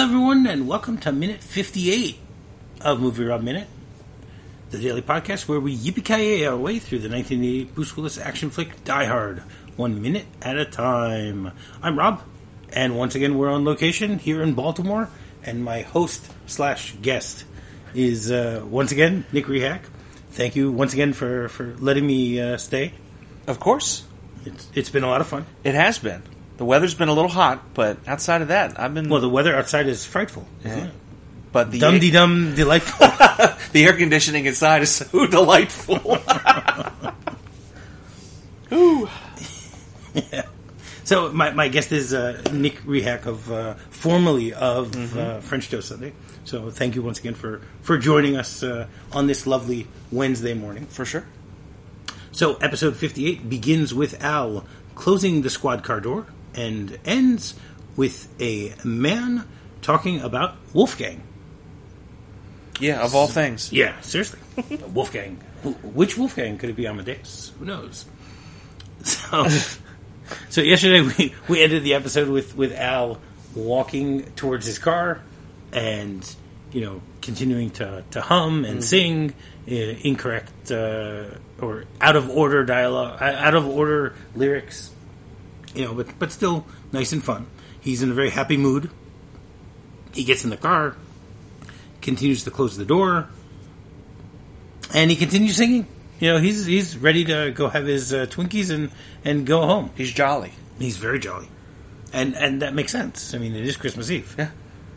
Hello, everyone, and welcome to minute 58 of Movie Rob Minute, the daily podcast where we yippee our way through the 1980 Bruce Willis action flick Die Hard, one minute at a time. I'm Rob, and once again, we're on location here in Baltimore, and my host slash guest is uh, once again Nick Rehak. Thank you once again for, for letting me uh, stay. Of course, It's, it's been a lot of fun. it has been. The weather's been a little hot, but outside of that, I've been. Well, the weather outside is frightful. isn't Yeah. it? but the Dum de dum delightful. the air conditioning inside is so delightful. Ooh. yeah. So my, my guest is uh, Nick Rehak of uh, formerly of uh, French Toast Sunday. So thank you once again for for joining us uh, on this lovely Wednesday morning. For sure. So episode fifty eight begins with Al closing the squad car door and ends with a man talking about Wolfgang. Yeah, of all things. Yeah, seriously, Wolfgang. Which Wolfgang could it be? Amadeus? Who knows? So, so yesterday we, we ended the episode with with Al walking towards his car, and you know continuing to to hum and sing uh, incorrect uh, or out of order dialogue, out of order lyrics. You know, but but still nice and fun. He's in a very happy mood. He gets in the car, continues to close the door, and he continues singing. You know, he's he's ready to go have his uh, Twinkies and and go home. He's jolly. He's very jolly, and and that makes sense. I mean, it is Christmas Eve. Yeah.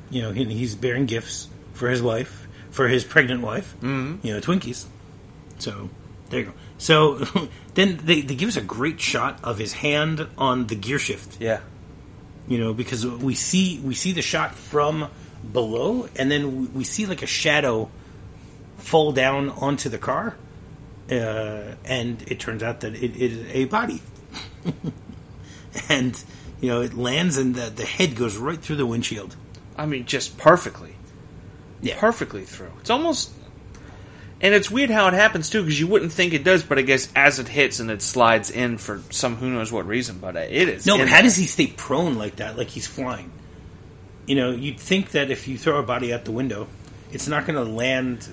You know, he, he's bearing gifts for his wife, for his pregnant wife. Mm-hmm. You know, Twinkies. So there you go. So then they, they give us a great shot of his hand on the gear shift Yeah. you know, because we see we see the shot from below, and then we, we see like a shadow fall down onto the car, uh, and it turns out that it, it is a body, and you know it lands, and the the head goes right through the windshield. I mean, just perfectly. Yeah. Perfectly through. It's almost. And it's weird how it happens too, because you wouldn't think it does, but I guess as it hits and it slides in for some who knows what reason, but uh, it is. No, but how there. does he stay prone like that, like he's flying? You know, you'd think that if you throw a body out the window, it's not going to land,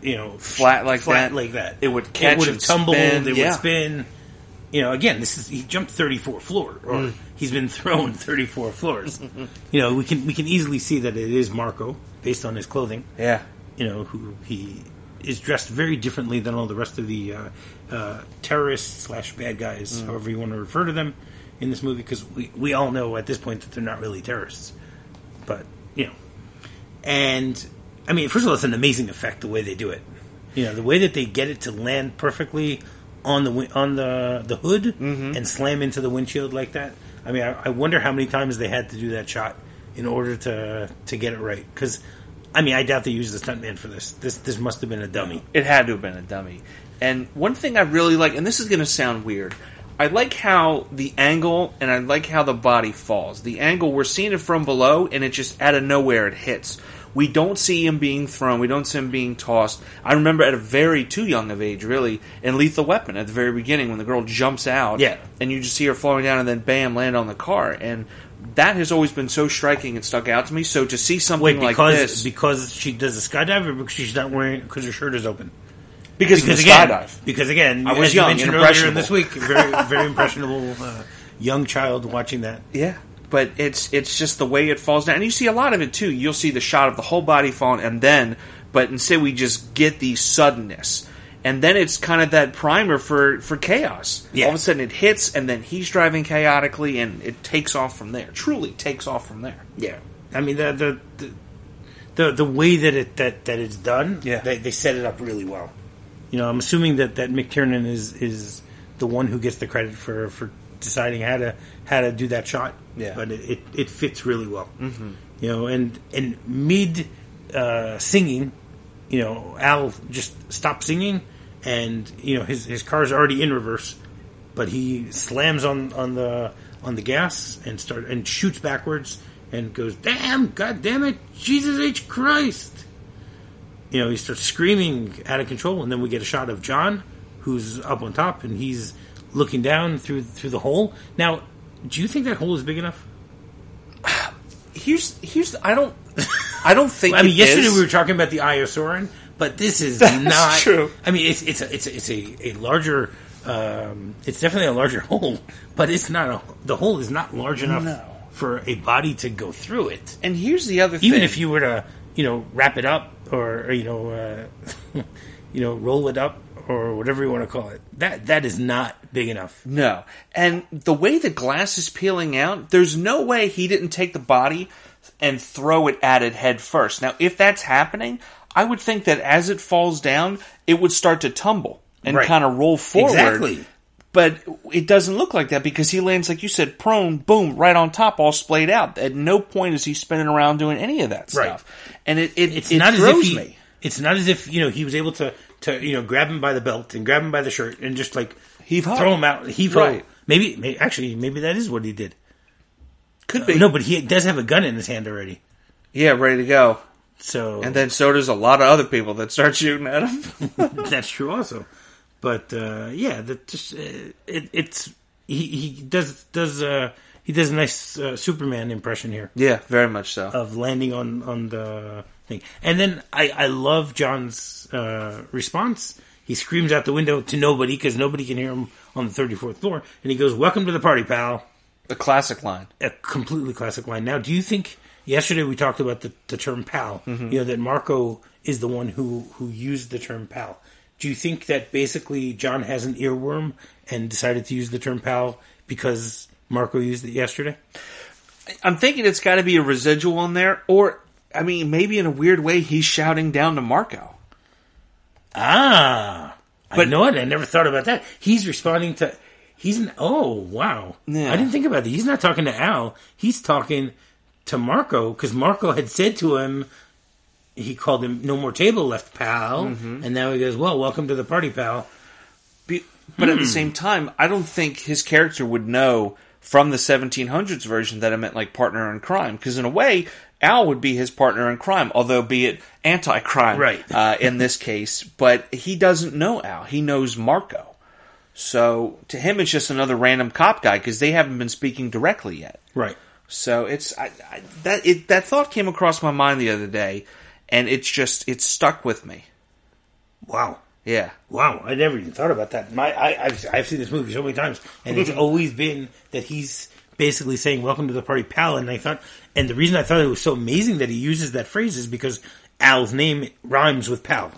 you know, Flat like flat that? like that. It would catch It would have tumbled. spin, It yeah. would spin. You know, again, this is he jumped thirty four floor, or Mm. he's been thrown thirty four floors. you know, we can we can easily see that it is Marco based on his clothing. Yeah. You know, who he is dressed very differently than all the rest of the uh, uh, terrorists slash bad guys, Mm. however you want to refer to them in this movie, because we we all know at this point that they're not really terrorists, but you know, and I mean, first of all, it's an amazing effect the way they do it. You know, the way that they get it to land perfectly on the on the the hood Mm-hmm. and slam into the windshield like that. I mean, I, I wonder how many times they had to do that shot in order to to get it right. Because, I mean, I doubt they used the stuntman for this. This this must have been a dummy. It had to have been a dummy. And one thing I really like, and this is going to sound weird, I like how the angle and I like how the body falls. The angle, we're seeing it from below, and it just out of nowhere it hits. We don't see him being thrown. We don't see him being tossed. I remember at a very too young of age, really, in Lethal Weapon at the very beginning when the girl jumps out, Yeah. and you just see her falling down, and then bam, land on the car. And that has always been so striking and stuck out to me. So to see something Wait, like this, because she does a skydive, or because she's not wearing because her shirt is open. because, Because again, skydive. because again, I was as you young mentioned earlier this week, very very impressionable uh, young child watching that. Yeah, but it's it's just the way it falls down, and you see a lot of it too. You'll see the shot of the whole body falling, and then, but instead we just get the suddenness, and then it's kind of that primer for for chaos. Yeah. All of a sudden it hits, and then he's driving chaotically, and it takes off from there. Truly takes off from there. Yeah, I mean the the the, the, the way that it that, that it's done, Yeah. they, they set it up really well. You know, I'm assuming that that McTiernan is is the one who gets the credit for for deciding how to how to do that shot. Yeah. but it it, it fits really well. Mm-hmm. You know, and and mid uh, singing, you know, Al just stops singing, and you know his his car's already in reverse, but he slams on on the on the gas and start and shoots backwards and goes, "Damn! God damn it! Jesus H Christ!" You know, he starts screaming out of control, and then we get a shot of John, who's up on top, and he's looking down through through the hole. Now, do you think that hole is big enough? here's here's the, I don't I don't think. I mean, yesterday is. we were talking about the Iosaurine, but this is not true. I mean, it's it's a, it's a, it's a, a larger. Um, it's definitely a larger hole, but it's not a. The hole is not large enough No. for a body to go through it. And here's the other thing: Even if you were to, you know, wrap it up or, or, you know, uh, you know, roll it up or whatever you want to call it, that that is not big enough. No. And the way the glass is peeling out, there's no way he didn't take the body and throw it at it head first. Now, if that's happening, I would think that as it falls down, it would start to tumble and Right. kind of roll forward. Exactly. But it doesn't look like that because he lands, like you said, prone, boom, right on top, all splayed out. At no point is he spinning around doing any of that Right. stuff. And it, it, It's it not as throws if he, me. It's not as if you know he was able to to you know grab him by the belt and grab him by the shirt and just like Heave throw him out, heave. Right. Maybe, may actually, maybe that is what he did. Could be. No, but he does have a gun in his hand already. Yeah, ready to go. So And then so does a lot of other people that start shooting at him. that's true also. But uh, yeah, that just uh, it, it's he, he does does uh, he does a nice uh, Superman impression here yeah, very much so. of landing on on the thing, and then I I love John's uh, response. He screams out the window to nobody because nobody can hear him on the thirty fourth floor, and he goes, "Welcome to the party, pal." the classic line. a completely classic line. Now, do you think yesterday we talked about the, the term "pal"? Mm-hmm. You know that Marco is the one who who used the term "pal." Do you think that basically John has an earworm and decided to use the term "pal" because Marco used it yesterday? I'm thinking it's got to be a residual in there, or I mean, maybe in a weird way, he's shouting down to Marco. Ah, but But- you know what? I never thought about that. He's responding to. He's an, oh wow! Yeah. I didn't think about that. He's not talking to Al. He's talking to Marco because Marco had said to him, he called him "No more table left, pal," Mm-hmm. and now he goes, "Well, welcome to the party, pal." Be- But Hmm. at the same time, I don't think his character would know from the 1700s version that it meant like partner in crime, because in a way, Al would be his partner in crime, although be it anti-crime, Right. Uh, in this case. But he doesn't know Al; he knows Marco. So to him, it's just another random cop guy because they haven't been speaking directly yet. Right. So it's I, I, that it, that thought came across my mind the other day, and it's just it's stuck with me. Wow. Yeah, Wow, I never even thought about that. My, I, I've, I've seen this movie so many times, and it's always been that he's basically saying "Welcome to the party, pal." And I thought, and the reason I thought it was so amazing that he uses that phrase is because Al's name rhymes with pal.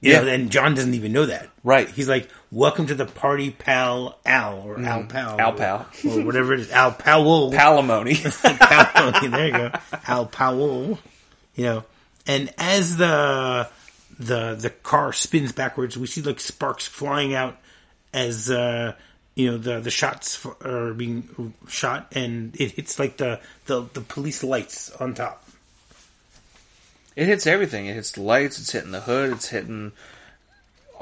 You Yeah. know, and John doesn't even know that. Right. He's like, "Welcome to the party, pal Al or Al Pal, Al Pal. or whatever it is, Al Powell, palimony. Powell. there you go, Al Powell. You know, and as the the the car spins backwards, we see like sparks flying out as uh, you know the the shots f- are being shot, and it hits like the the, the police lights on top. it hits everything. It hits the lights. It's hitting the hood. It's hitting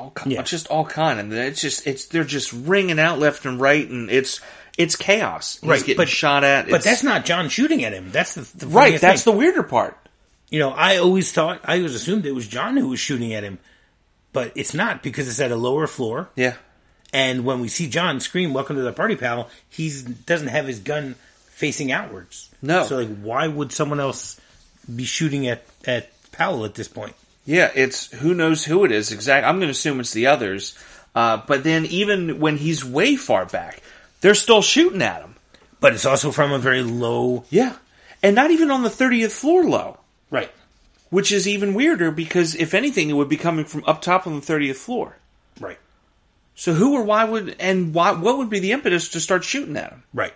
all ki- Yeah. just all kind. And it's just it's they're just ringing out left and right, and it's it's chaos. He's Right, getting but- shot at. But that's not John shooting at him. That's the, the right. That's thing. the weirder part. you know, I always thought, I always assumed it was John who was shooting at him, but it's not because it's at a lower floor. Yeah. And when we see John scream, "Welcome to the party, pal," he doesn't have his gun facing outwards. No. So, like, why would someone else be shooting at at Powell at this point? Yeah, it's who knows who it is exactly. I'm going to assume it's the others. Uh, but then even when he's way far back, they're still shooting at him. But it's also from a very low. Yeah. And not even on the 30th floor low, Right. which is even weirder because if anything, it would be coming from up top on the 30th floor. Right. So who or why would, and why, what would be the impetus to start shooting at him? Right.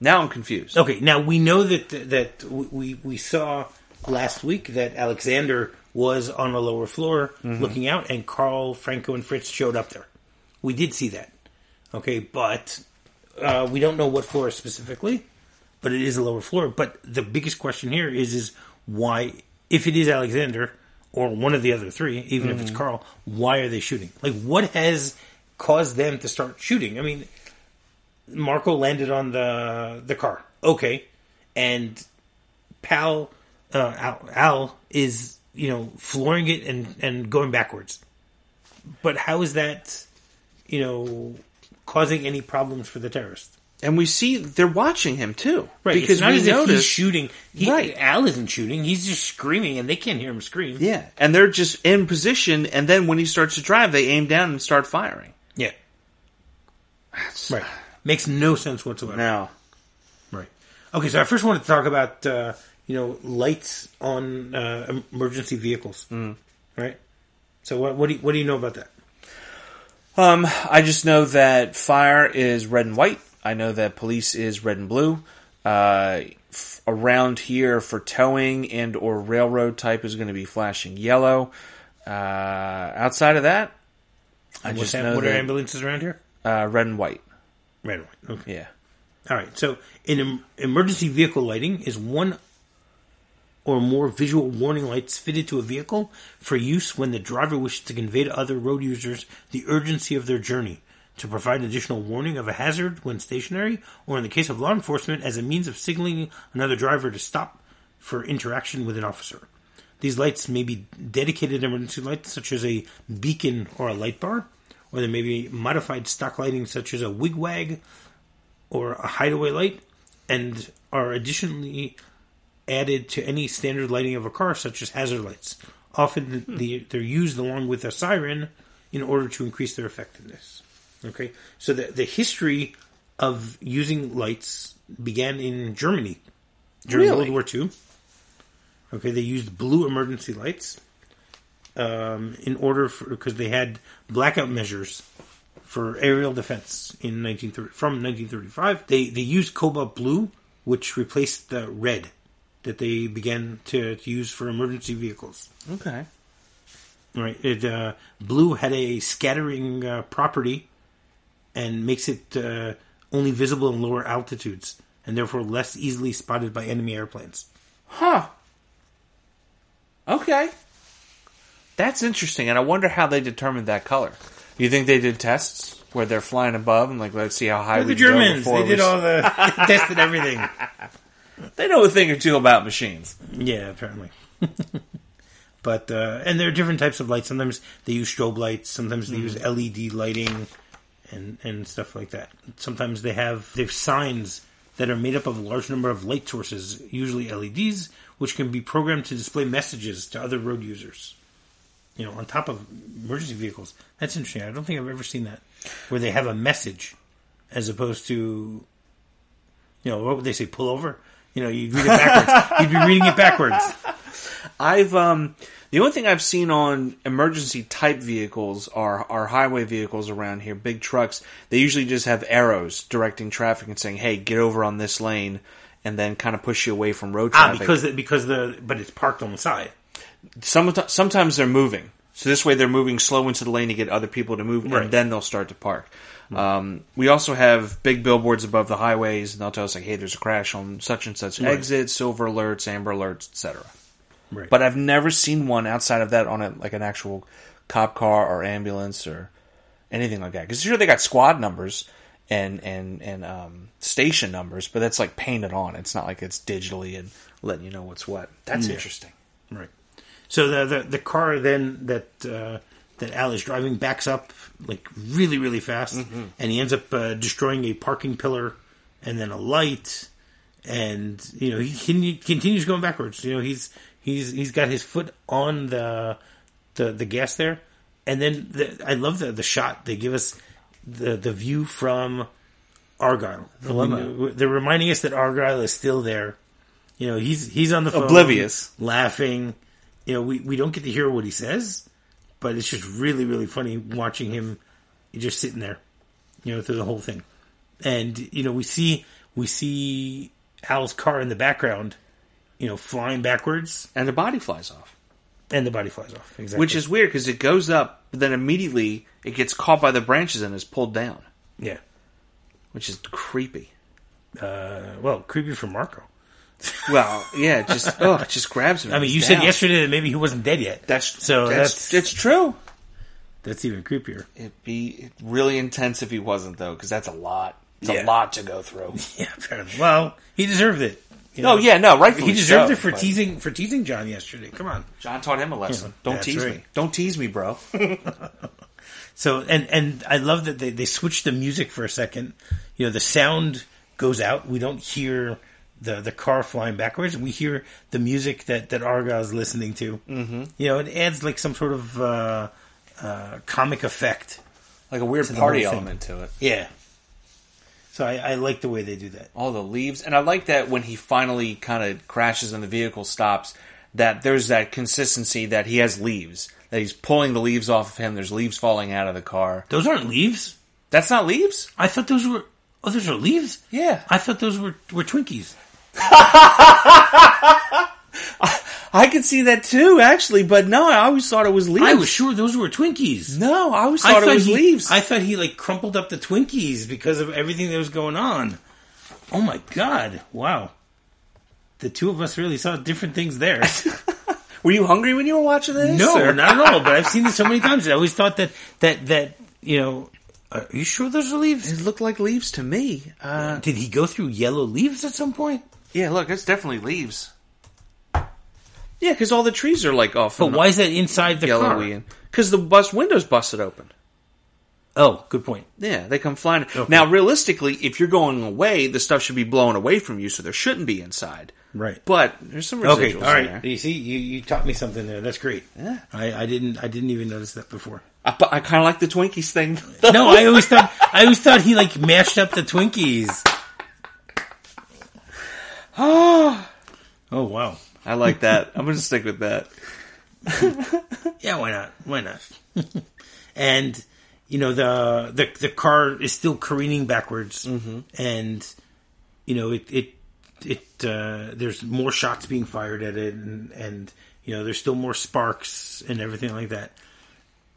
Now I'm confused. Okay. Now we know that that we we saw last week that Alexander was on a lower floor looking out, and Carl, Franco, and Fritz showed up there. We did see that. Okay, but uh, we don't know what floor specifically, but it is a lower floor. But the biggest question here is is why, if it is Alexander or one of the other three, even if it's Carl, why are they shooting? Like, what has caused them to start shooting? I mean, Marco landed on the the car, okay, and Pal uh, Al, Al is you know flooring it and and going backwards. But how is that, you know, causing any problems for the terrorists? And we see they're watching him too, Right, Because it's not we as if he's shooting. He, Right. Al isn't shooting. He's just screaming, and they can't hear him scream. Yeah, and they're just in position, and then when he starts to drive, they aim down and start firing. Yeah. That's, Right. Makes no sense whatsoever. Now, Right. Okay, so I first wanted to talk about uh, you know lights on uh, emergency vehicles. Mm. Right. So what what do you, what do you know about that? um, I just know that fire is red and white. I know that police is red and blue. Uh, f- around here for towing and or railroad type is going to be flashing yellow. Uh, outside of that, I just that- know what are ambulances around here? uh, red and white. Red and white. Okay. Yeah. All right. So, in em- emergency vehicle lighting is one or more visual warning lights fitted to a vehicle for use when the driver wishes to convey to other road users the urgency of their journey, to provide additional warning of a hazard when stationary, or in the case of law enforcement, as a means of signaling another driver to stop for interaction with an officer. These lights may be dedicated emergency lights, such as a beacon or a light bar, or they may be modified stock lighting, such as a wigwag or a hideaway light, and are additionally added to any standard lighting of a car, such as hazard lights. Often the, they're used along with a siren in order to increase their effectiveness. Okay, so the the history of using lights began in Germany during Really? World War II. Okay, they used blue emergency lights um, in order for because they had blackout measures for aerial defense in 1930 from 1935. They they used cobalt blue, which replaced the red that they began to, to use for emergency vehicles. Okay. Right, it uh, blue had a scattering uh, property and makes it uh, only visible in lower altitudes and therefore less easily spotted by enemy airplanes. Huh. Okay. That's interesting, and I wonder how they determined that color. You think they did tests where they're flying above and like, let's see how high we the go Germans. before They did all the tested everything. They know a thing or two about machines. Yeah, apparently. but uh, and there are different types of lights. Sometimes they use strobe lights. Sometimes they use LED lighting, and and stuff like that. Sometimes they have they have signs that are made up of a large number of light sources, usually LEDs, which can be programmed to display messages to other road users. You know, on top of emergency vehicles. That's interesting. I don't think I've ever seen that where they have a message as opposed to, you know, what would they say? Pull over. You know, you read it backwards. You'd be reading it backwards. I've um the only thing I've seen on emergency type vehicles are are highway vehicles around here, big trucks. They usually just have arrows directing traffic and saying, "Hey, get over on this lane," and then kind of push you away from road traffic. Ah, traffic. because because the but it's parked on the side. Some, sometimes they're moving. So this way they're moving slow into the lane to get other people to move, Right. and then they'll start to park. Um, we also have big billboards above the highways, and they'll tell us like, "Hey, there's a crash on such and such Right. exit, silver alerts, amber alerts, etc." Right. But I've never seen one outside of that on a like an actual cop car or ambulance or anything like that. Because sure they got squad numbers and and and um, station numbers, but that's like painted on. It's not like it's digitally and letting you know what's what. That's Yeah. interesting. Right. So the the, the car then that uh, that Al is driving backs up like really really fast, and he ends up uh, destroying a parking pillar and then a light, and you know he, he continues going backwards. You know he's he's he's got his foot on the the the gas there, and then the, I love the the shot they give us the the view from Argyle. The they're reminding us that Argyle is still there. You know, he's he's on the phone, Oblivious. laughing. You know, we, we don't get to hear what he says, but it's just really really funny watching him just sitting there. You know, through the whole thing, and you know we see we see Al's car in the background. You know, flying backwards, And the body flies off. and the body flies off. Exactly. Which is weird because it goes up, but then immediately it gets caught by the branches and is pulled down, yeah. which is creepy. Uh, well, creepy for Marco. Well, yeah, just oh, it just grabs him. I mean, you said down. yesterday that maybe he wasn't dead yet. That's So that's that's- it's true. That's even creepier. It'd be really intense if he wasn't though, because that's a lot. It's Yeah. a lot to go through. Yeah, apparently. Well, he deserved it. you Oh know. yeah, no, rightfully he deserved so, it for but teasing for teasing John yesterday. Come on. John taught him a lesson. Don't tease right. me. Don't tease me, bro. So and and I love that they they switched the music for a second. you know the sound goes out. We don't hear the the car flying backwards. We hear the music that that Argyle's listening to. Mm-hmm. You know, it adds like some sort of uh, uh, comic effect. Like a weird party element to it. Yeah. So I, I like the way they do that. all the leaves and i like that when he finally kind of crashes and the vehicle stops that there's that consistency that he has leaves that he's pulling the leaves off of him there's leaves falling out of the car Those aren't leaves. that's not leaves I thought those were. Oh, those are leaves. yeah I thought those were were Twinkies. I could see that too actually but no i always thought it was leaves I was sure those were Twinkies. no i always I thought, it was he, leaves I thought he like crumpled up the Twinkies because of everything that was going on. Oh my god! Wow, the two of us really saw different things there. were you hungry when you were watching this no, or- not at all. But I've seen this so many times. I always thought that that that you know. Are you sure those are leaves? it looked like leaves to me uh, Did he go through yellow leaves at some point? Yeah look it's definitely leaves yeah because all the trees are like off But why is that inside the yellowy car? because the bus windows busted open Oh, good point. Yeah, they come flying. Now, realistically, if you're going away, the stuff should be blown away from you, so there shouldn't be inside. Right. But there's some residuals Okay, all in right. there. You see, you, you taught me something there. That's great. Yeah. I, I didn't I didn't even notice that before. I, I kind of like the Twinkies thing. No, I always thought I always thought he like mashed up the Twinkies. Oh wow. I like that. I'm going to stick with that. Yeah, why not? Why not? and you know the the the car is still careening backwards, and you know it it it uh, there's more shots being fired at it, and and you know there's still more sparks and everything like that.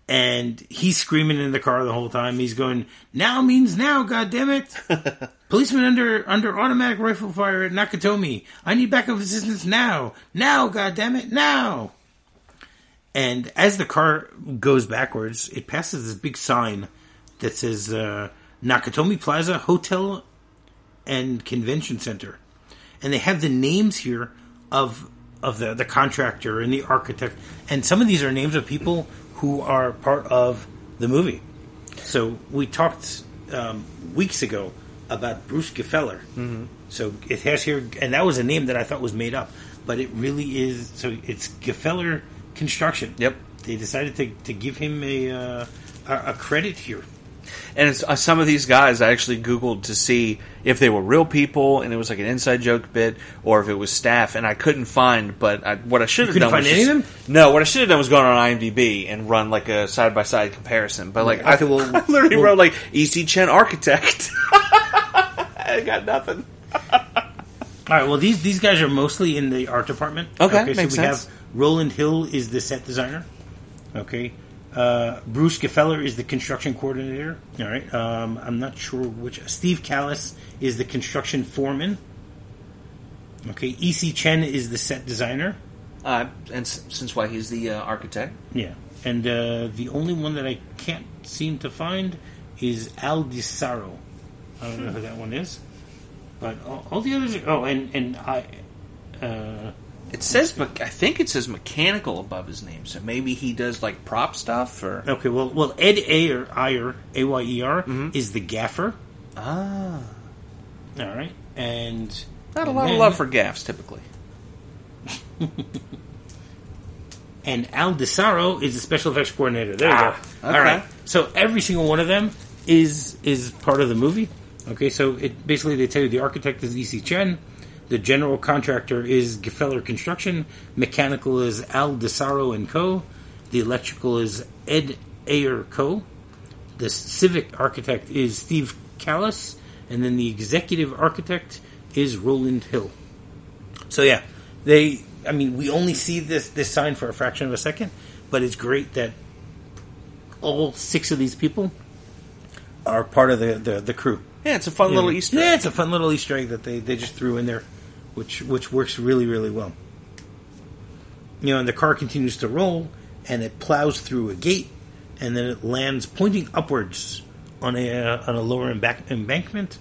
And he's screaming in the car the whole time. He's going, "Now means now, God damn it! Policeman under under automatic rifle fire at Nakatomi. I need backup assistance now, now, God damn it, now!" And as the car goes backwards, it passes this big sign that says uh, Nakatomi Plaza Hotel and Convention Center, and they have the names here of of the the contractor and the architect, and some of these are names of people who are part of the movie. So we talked um, weeks ago about Bruce Gfeller. Mm-hmm. So it has here, and that was a name that I thought was made up, but it really is. So it's Gfeller Construction. Yep. They decided to, to give him a uh, a, a credit here. And it's, uh, some of these guys I actually Googled to see if they were real people and it was like an inside joke bit or if it was staff, and I couldn't find. But I, what I should have done find was any just- of them? No, what I should have done was gone on IMDb and run like a side by side comparison. But like, I, Okay, well, I literally well- wrote like EC Chen Architect. I got nothing. All right. Well, these these guys are mostly in the art department. Okay, so we sense. have Roland Hill is the set designer. Okay. Uh, Bruce Gfeller is the construction coordinator. All right. Um, I'm not sure which. Steve Callis is the construction foreman. Okay. E.C. Chen is the set designer. Uh, and s- since why he's the uh, architect. Yeah. And uh, the only one that I can't seem to find is Al DiSaro. I don't know who that one is. But all, all the others are. Oh, and, and I. It says, me- I think it says mechanical above his name, so maybe he does like prop stuff or. Okay, well, well, Ed Ayer, Ayer, A Y E R, is the gaffer. Ah, All right, and not a and lot then- of love for gaffs typically. And Al DeSaro is the special effects coordinator. There you Ah, go. okay. All right, so every single one of them is is part of the movie. Okay, so it basically they tell you the architect is E.C. Chen, the general contractor is Gfeller Construction, mechanical is Al DeSaro and Co, the electrical is Ed Ayer Co, the civic architect is Steve Callis, and then the executive architect is Roland Hill. So yeah, they. I mean, we only see this this sign for a fraction of a second, but it's great that all six of these people are part of the the, the crew. Yeah, it's a fun little Yeah. Easter. Yeah, egg. it's a fun little Easter egg that they, they just threw in there, which which works really really well. You know, and the car continues to roll, and it plows through a gate, and then it lands pointing upwards on a uh, on a lower embank- embankment.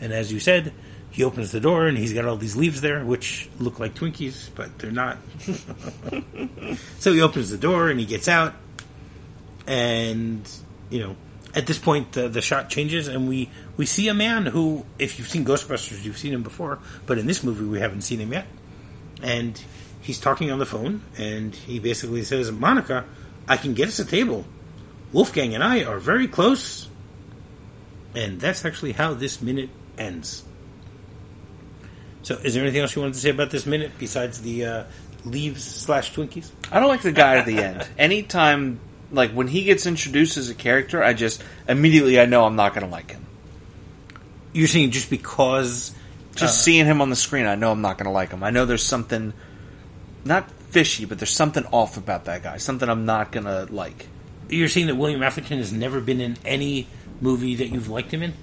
And as you said, he opens the door, and he's got all these leaves there, which look like Twinkies, but they're not. so he opens the door, and he gets out, and you know, at this point, the, the shot changes, and we we see a man who, if you've seen Ghostbusters, you've seen him before, but in this movie, we haven't seen him yet. And he's talking on the phone, and he basically says, "Monica, I can get us a table. Wolfgang and I are very close." And that's actually how this minute ends. So, is there anything else you wanted to say about this minute besides the uh, leaves slash Twinkies? I don't like the guy at the end. Anytime, like when he gets introduced as a character, I just immediately I know I'm not going to like him. You're saying just because Just uh, seeing him on the screen, I know I'm not going to like him. I know there's something not fishy, but there's something off about that guy. Something I'm not going to like. you're saying that William Atherton has never been in any movie that you've liked him in?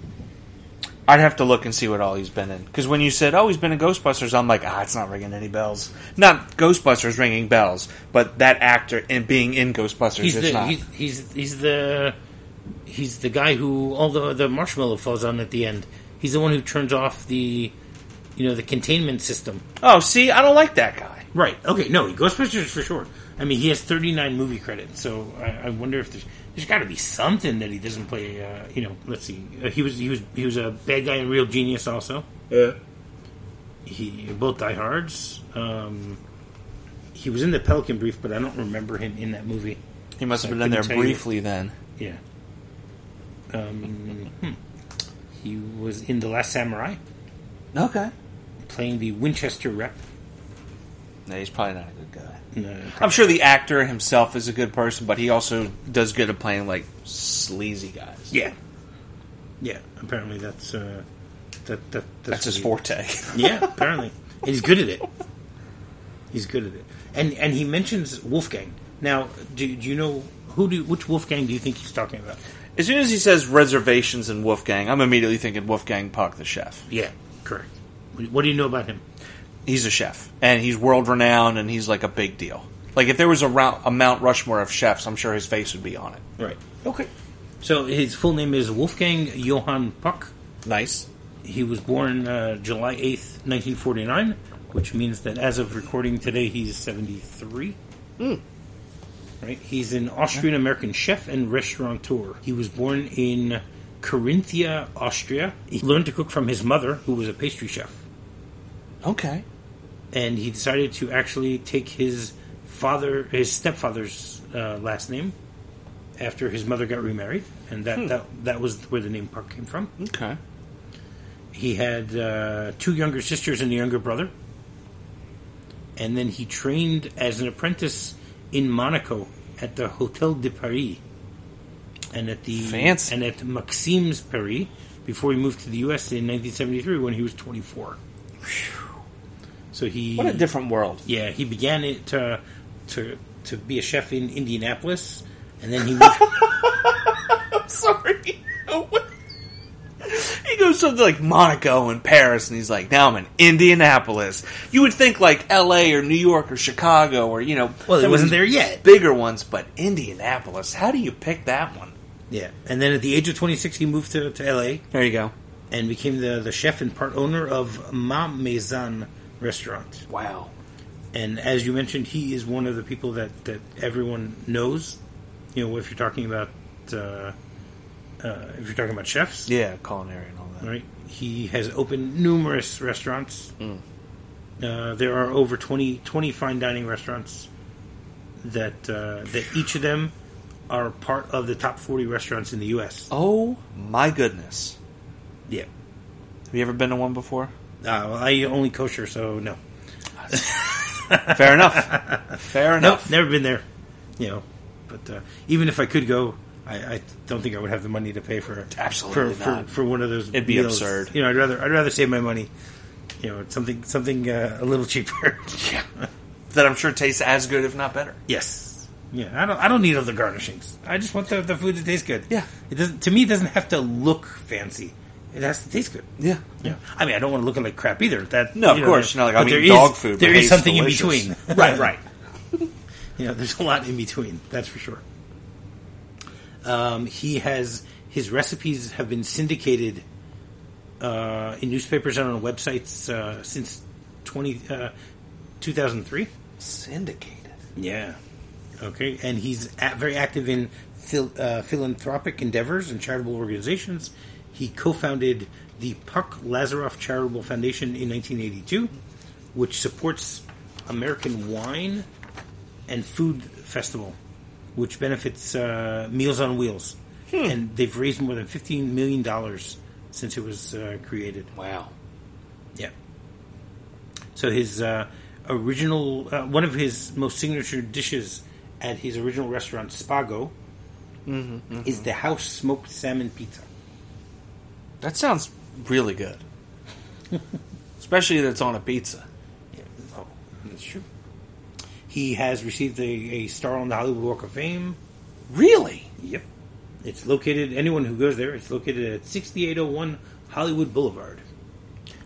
I'd have to look and see what all he's been in. Because when you said, "Oh, he's been in Ghostbusters," I'm like, "Ah, it's not ringing any bells." Not Ghostbusters ringing bells, but that actor and being in Ghostbusters, He's it's the not. he's, he's he's the he's the guy who all the the marshmallow falls on at the end. He's the one who turns off the you know the containment system. oh, see, I don't like that guy. Right. Okay. No, Ghostbusters for sure. I mean, he has 39 movie credits, so I, I wonder if there's there's got to be something that he doesn't play. Uh, you know, let's see. Uh, he was he was he was a bad guy in Real Genius also. Yeah. He both Die Hards. Um, he was in the Pelican Brief, but I don't remember him in that movie. He must have been in there couldn't you. briefly then. Yeah. Um, hmm. He was in The Last Samurai, Okay. playing the Winchester rep. No, he's probably not a good guy. No, I'm sure the actor himself is a good person, but he also does good at playing like sleazy guys. yeah, yeah. Apparently, that's uh, that, that That's his what forte. Yeah, apparently, and he's good at it. He's good at it, and and he mentions Wolfgang. Now, do, do you know who do which Wolfgang do you think he's talking about? as soon as he says reservations in Wolfgang, I'm immediately thinking Wolfgang Puck, the chef. Yeah, correct. What do you know about him? He's a chef, and he's world renowned, and he's like a big deal. Like if there was a, Rou- a Mount Rushmore of chefs, I'm sure his face would be on it. Right. Okay. So his full name is Wolfgang Johann Puck. Nice. He was born uh, July 8th, 1949, which means that as of recording today, he's 73. Right? He's an Austrian American chef and restaurateur. He was born in Carinthia, Austria. He learned to cook from his mother, who was a pastry chef. Okay. And he decided to actually take his father, his stepfather's uh, last name after his mother got remarried. And that, that, that was where the name Puck came from. Okay. He had uh, two younger sisters and a younger brother. And then he trained as an apprentice in Monaco at the Hotel de Paris and at the Fancy. and at Maxim's Paris before he moved to the U.S. in 1973 when he was 24. So he What a different world. yeah he began it to to to be a chef in Indianapolis, and then he moved. Sorry. he goes something like Monaco and Paris, and he's like, now I'm in Indianapolis. You would think like L.A. or New York or Chicago or you know, well, of wasn't there yet. bigger ones, but Indianapolis. How do you pick that one? Yeah, and then at the age of 26, he moved to, to L.A. There you go. and became the, the chef and part owner of Ma Maison restaurant. Wow. And as you mentioned, he is one of the people that, that everyone knows. You know, if you're talking about uh, uh, if you're talking about chefs, Yeah, culinary and all that. right? He has opened numerous restaurants. Uh, there are over 20, 20 fine dining restaurants that uh, that each of them are part of the top forty restaurants in the U.S. Oh my goodness. Yeah. Have you ever been to one before? Uh, well, I only kosher, so no. Fair enough. Fair Nope, enough. never been there. You know, but uh, even if I could go, I, I don't think I would have the money to pay for Absolutely for, not. for, for one of those. It'd be meals. absurd. You know, I'd rather I'd rather save my money. You know, something something uh, a little cheaper. Yeah. That I'm sure tastes as good, if not better. yes. Yeah, I don't I don't need other garnishings. I just want the, the food to taste good. Yeah. It doesn't to me. It doesn't have to look fancy. It has to taste good. Yeah. Yeah. I mean, I don't want to look at like crap either. That No, of you know, course. Not like I'm eating dog food. There but is it's something delicious. in between. right, right. you know, there's a lot in between. That's for sure. Um, he has his recipes have been syndicated uh, in newspapers and on websites uh, since 20, uh, 2003. Syndicated. Yeah. Okay, and he's a very active in phil, uh, philanthropic endeavors and charitable organizations. He co-founded the Puck Lazaroff Charitable Foundation in 1982, which supports American Wine and Food Festival, which benefits uh, Meals on Wheels, and they've raised more than 15 million dollars since it was uh, created. Wow. Yeah. So his uh, original, uh, one of his most signature dishes at his original restaurant, Spago, is the house smoked salmon pizza. That sounds really good. Especially that it's on a pizza. Yeah. Oh, that's true. He has received a, a star on the Hollywood Walk of Fame. Really? Yep. It's located, anyone who goes there, it's located at 6801 Hollywood Boulevard.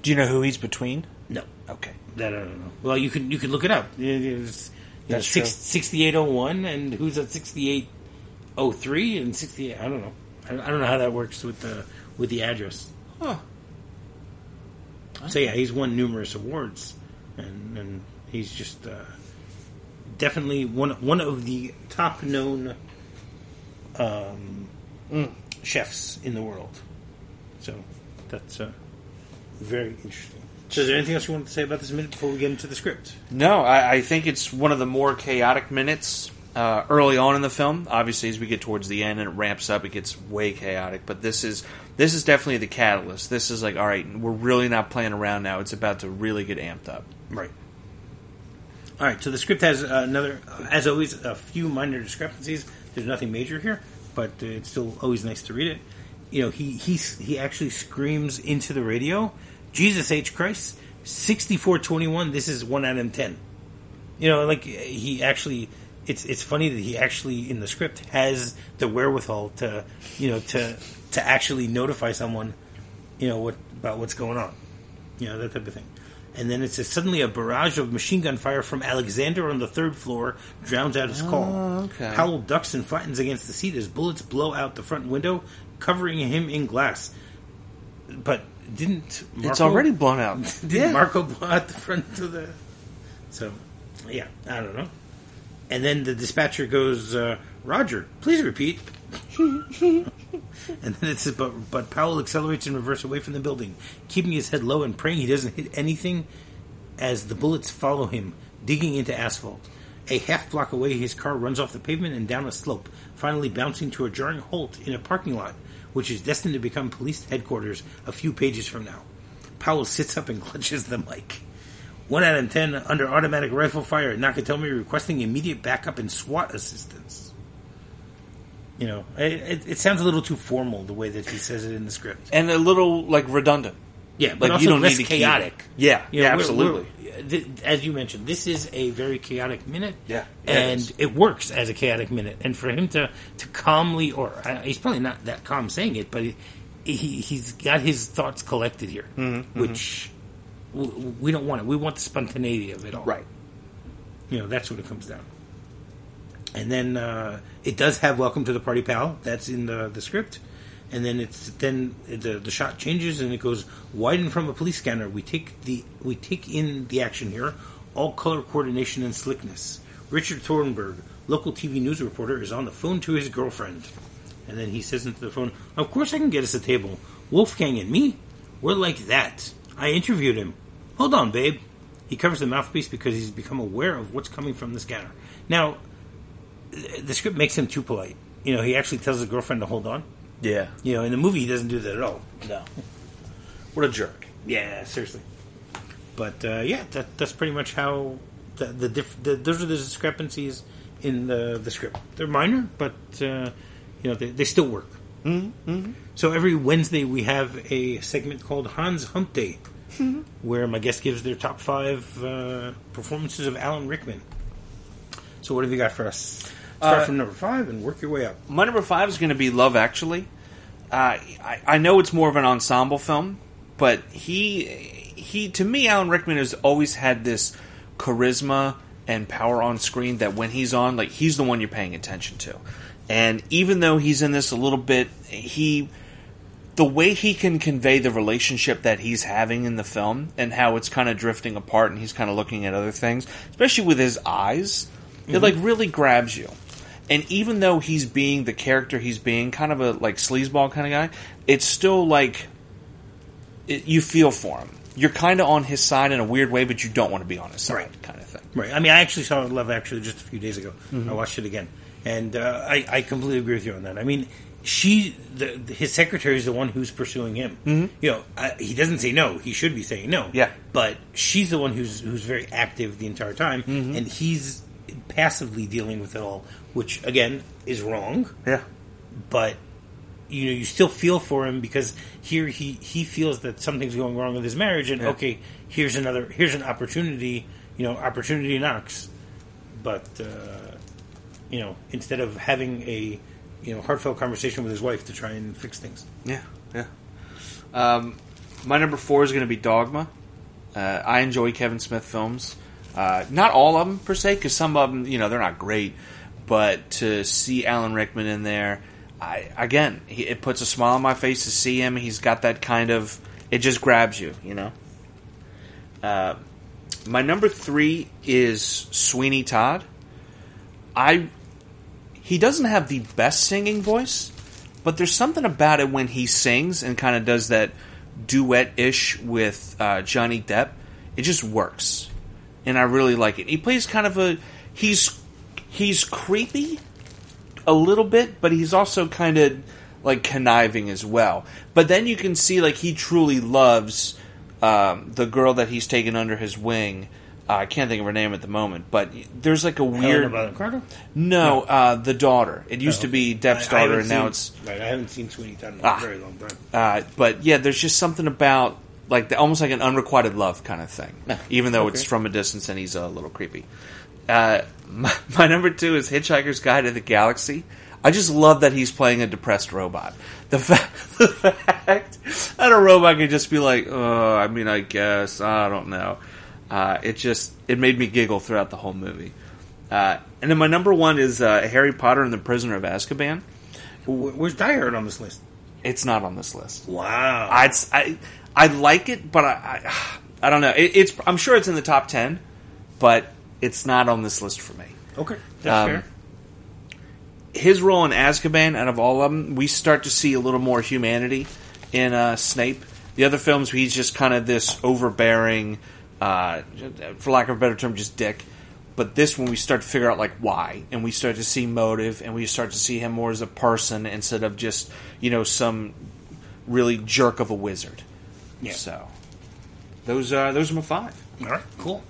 Do you know who he's between? No. Okay. That I don't know. Well, you can you can look it up. It's, That's six, true. 6801 and who's at 6803 and 68 I don't know. I don't know how that works with the with the address. Huh. So yeah, he's won numerous awards and and he's just uh, definitely one one of the top known um, chefs in the world. So that's uh, very interesting. So, is there anything else you wanted to say about this minute before we get into the script? No, I, I think it's one of the more chaotic minutes uh, early on in the film. Obviously, as we get towards the end and it ramps up, it gets way chaotic. But this is this is definitely the catalyst. This is like, all right, we're really not playing around now. It's about to really get amped up. Right. All right. So the script has uh, another, as always, a few minor discrepancies. There's nothing major here, but uh, it's still always nice to read it. You know, he he he actually screams into the radio, "Jesus H Christ, sixty four twenty one. This is one out of ten." You know, like he actually. It's it's funny that he actually in the script has the wherewithal to you know to to actually notify someone, you know what about what's going on, you know that type of thing. And then it says suddenly a barrage of machine gun fire from Alexander on the third floor drowns out his call. Oh, okay. Powell ducks and flattens against the seat as bullets blow out the front window, covering him in glass. But didn't Marco, it's already blown out. didn't Marco blow out the front of the? So, yeah, I don't know. And then the dispatcher goes, uh, "Roger, please repeat." and then it says, but, but Powell accelerates in reverse away from the building, keeping his head low and praying he doesn't hit anything as the bullets follow him, digging into asphalt. A half block away, his car runs off the pavement and down a slope, finally bouncing to a jarring halt in a parking lot, which is destined to become police headquarters a few pages from now. Powell sits up and clutches the mic. One out of ten under automatic rifle fire. Nakatomi requesting immediate backup and SWAT assistance. You know, it, it, it sounds a little too formal the way that he says it in the script. and a little like redundant. Yeah, but Like, also you don't less need chaotic. Yeah, You know, yeah, we're- absolutely. we're- th- as you mentioned, this is a very chaotic minute. Yeah, yeah, and is. it, works as a chaotic minute. And for him to to calmly, or uh, he's probably not that calm saying it, but he, he he's got his thoughts collected here, Mm-hmm, which w- we don't want it. We want the spontaneity of it all. Right. You know, that's what it comes down. And then uh, it does have "Welcome to the Party, Pal." That's in the the script. And then it's then the the shot changes and it goes wide in from a police scanner. We take the we take in the action here, all color coordination and slickness. Richard Thornburg, local TV news reporter, is on the phone to his girlfriend, and then he says into the phone, "Of course I can get us a table. Wolfgang and me, we're like that. I interviewed him. Hold on, babe." He covers the mouthpiece because he's become aware of what's coming from the scanner. Now, the script makes him too polite. You know, he actually tells his girlfriend to hold on. Yeah. You know, in the movie, he doesn't do that at all. No. What a jerk. Yeah, seriously. But uh, yeah, that, that's pretty much how the, the, diff- the those are the discrepancies in the the script. They're minor, but uh, you know they, they still work. Mm-hmm. So every Wednesday we have a segment called Hans Hump Day, where my guest gives their top five uh, performances of Alan Rickman. So what have you got for us? Start Uh, from number five and work your way up. My number five is going to be Love Actually. Uh, I, I know it's more of an ensemble film, but he he to me Alan Rickman has always had this charisma and power on screen that when he's on, like he's the one you're paying attention to. And even though he's in this a little bit, he the way he can convey the relationship that he's having in the film and how it's kind of drifting apart and he's kind of looking at other things, especially with his eyes, it like really grabs you. And even though he's being the character he's being, kind of a like sleazeball kind of guy, it's still like it, you feel for him. You're kind of on his side in a weird way, but you don't want to be on his side, Right. kind of thing. Right. I mean, I actually saw Love Actually just a few days ago. I watched it again, and uh, I, I completely agree with you on that. I mean, she, the, his secretary is the one who's pursuing him. Mm-hmm. You know, I, he doesn't say no. He should be saying no. Yeah. But she's the one who's who's very active the entire time, and he's passively dealing with it all, which again is wrong. Yeah. But you know, you still feel for him because here he he feels that something's going wrong with his marriage, and Yeah. okay, here's another here's an opportunity. You know, opportunity knocks, but uh, you know, instead of having a you know heartfelt conversation with his wife to try and fix things. Yeah, yeah. Um, my number four is going to be Dogma. Uh, I enjoy Kevin Smith films. Uh, not all of them per se, because some of them, you know, they're not great. But to see Alan Rickman in there, I again, he, it puts a smile on my face to see him. He's got that kind of, it just grabs you, you know. Uh, my number three is Sweeney Todd. I he doesn't have the best singing voice, but there's something about it when he sings and kind of does that duet ish with uh, Johnny Depp. It just works, and I really like it. He plays kind of a he's he's creepy a little bit, but he's also kind of like conniving as well. But then you can see like he truly loves um, the girl that he's taken under his wing. Uh, I can't think of her name at the moment, but there's like a weird. Carter. No, uh, the daughter. It used Oh, to be. Depp's I- I daughter, and now it's. right. I haven't seen Sweeney Todd in Ah. a very long time. Uh, but yeah, there's just something about like the, almost like an unrequited love kind of thing, even though it's from a distance and he's a little creepy. Uh, my, my number two is Hitchhiker's Guide to the Galaxy. I just love that he's playing a depressed robot. The fact, the fact that a robot can just be like, "Oh, I mean, I guess I don't know." Uh, it just it made me giggle throughout the whole movie. Uh, and then my number one is uh, Harry Potter and the Prisoner of Azkaban. Wh- Where's Die Hard on this list? It's not on this list. Wow. I'd, I I like it, but I I, I don't know. It, it's I'm sure it's in the top ten, but it's not on this list for me. okay, that's Um, fair. His role in Azkaban, out of all of them, we start to see a little more humanity in uh, Snape. The other films, he's just kind of this overbearing, uh, for lack of a better term, just dick. But this one, we start to figure out like why, and we start to see motive, and we start to see him more as a person instead of just you know some really jerk of a wizard. Yeah. So those are those are my five. All right, cool.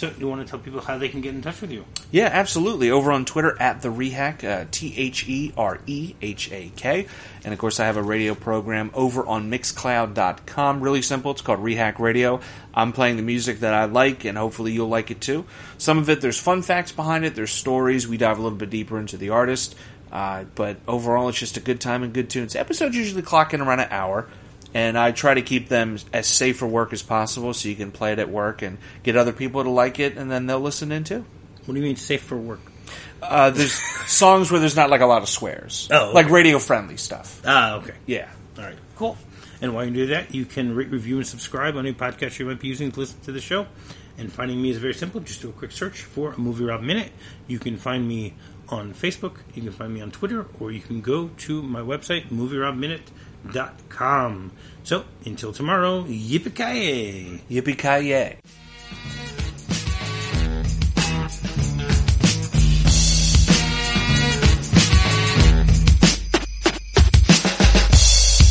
So, do you want to tell people how they can get in touch with you? Yeah, absolutely. Over on Twitter at the Rehak, uh, T H E R E H A K, and of course I have a radio program over on Mixcloud.com. Really simple. It's called Rehak Radio. I'm playing the music that I like, and hopefully you'll like it too. Some of it there's fun facts behind it. There's stories. We dive a little bit deeper into the artist. Uh, but overall, it's just a good time and good tunes. Episodes usually clock in around an hour and I try to keep them as safe for work as possible, so you can play it at work and get other people to like it, and then they'll listen in too. What do you mean safe for work? Uh, there's songs where there's not like a lot of swears, Oh, okay. like radio friendly stuff. Ah, okay. Yeah, All right, cool. And while you do that, you can rate, review, and subscribe on any podcast you might be using to listen to the show. And finding me is very simple. Just do a quick search for a Movie Rob Minute. You can find me on Facebook, you can find me on Twitter, or you can go to my website, movierobminute.com com. So until tomorrow, yippee ki yay! Yippee ki yay!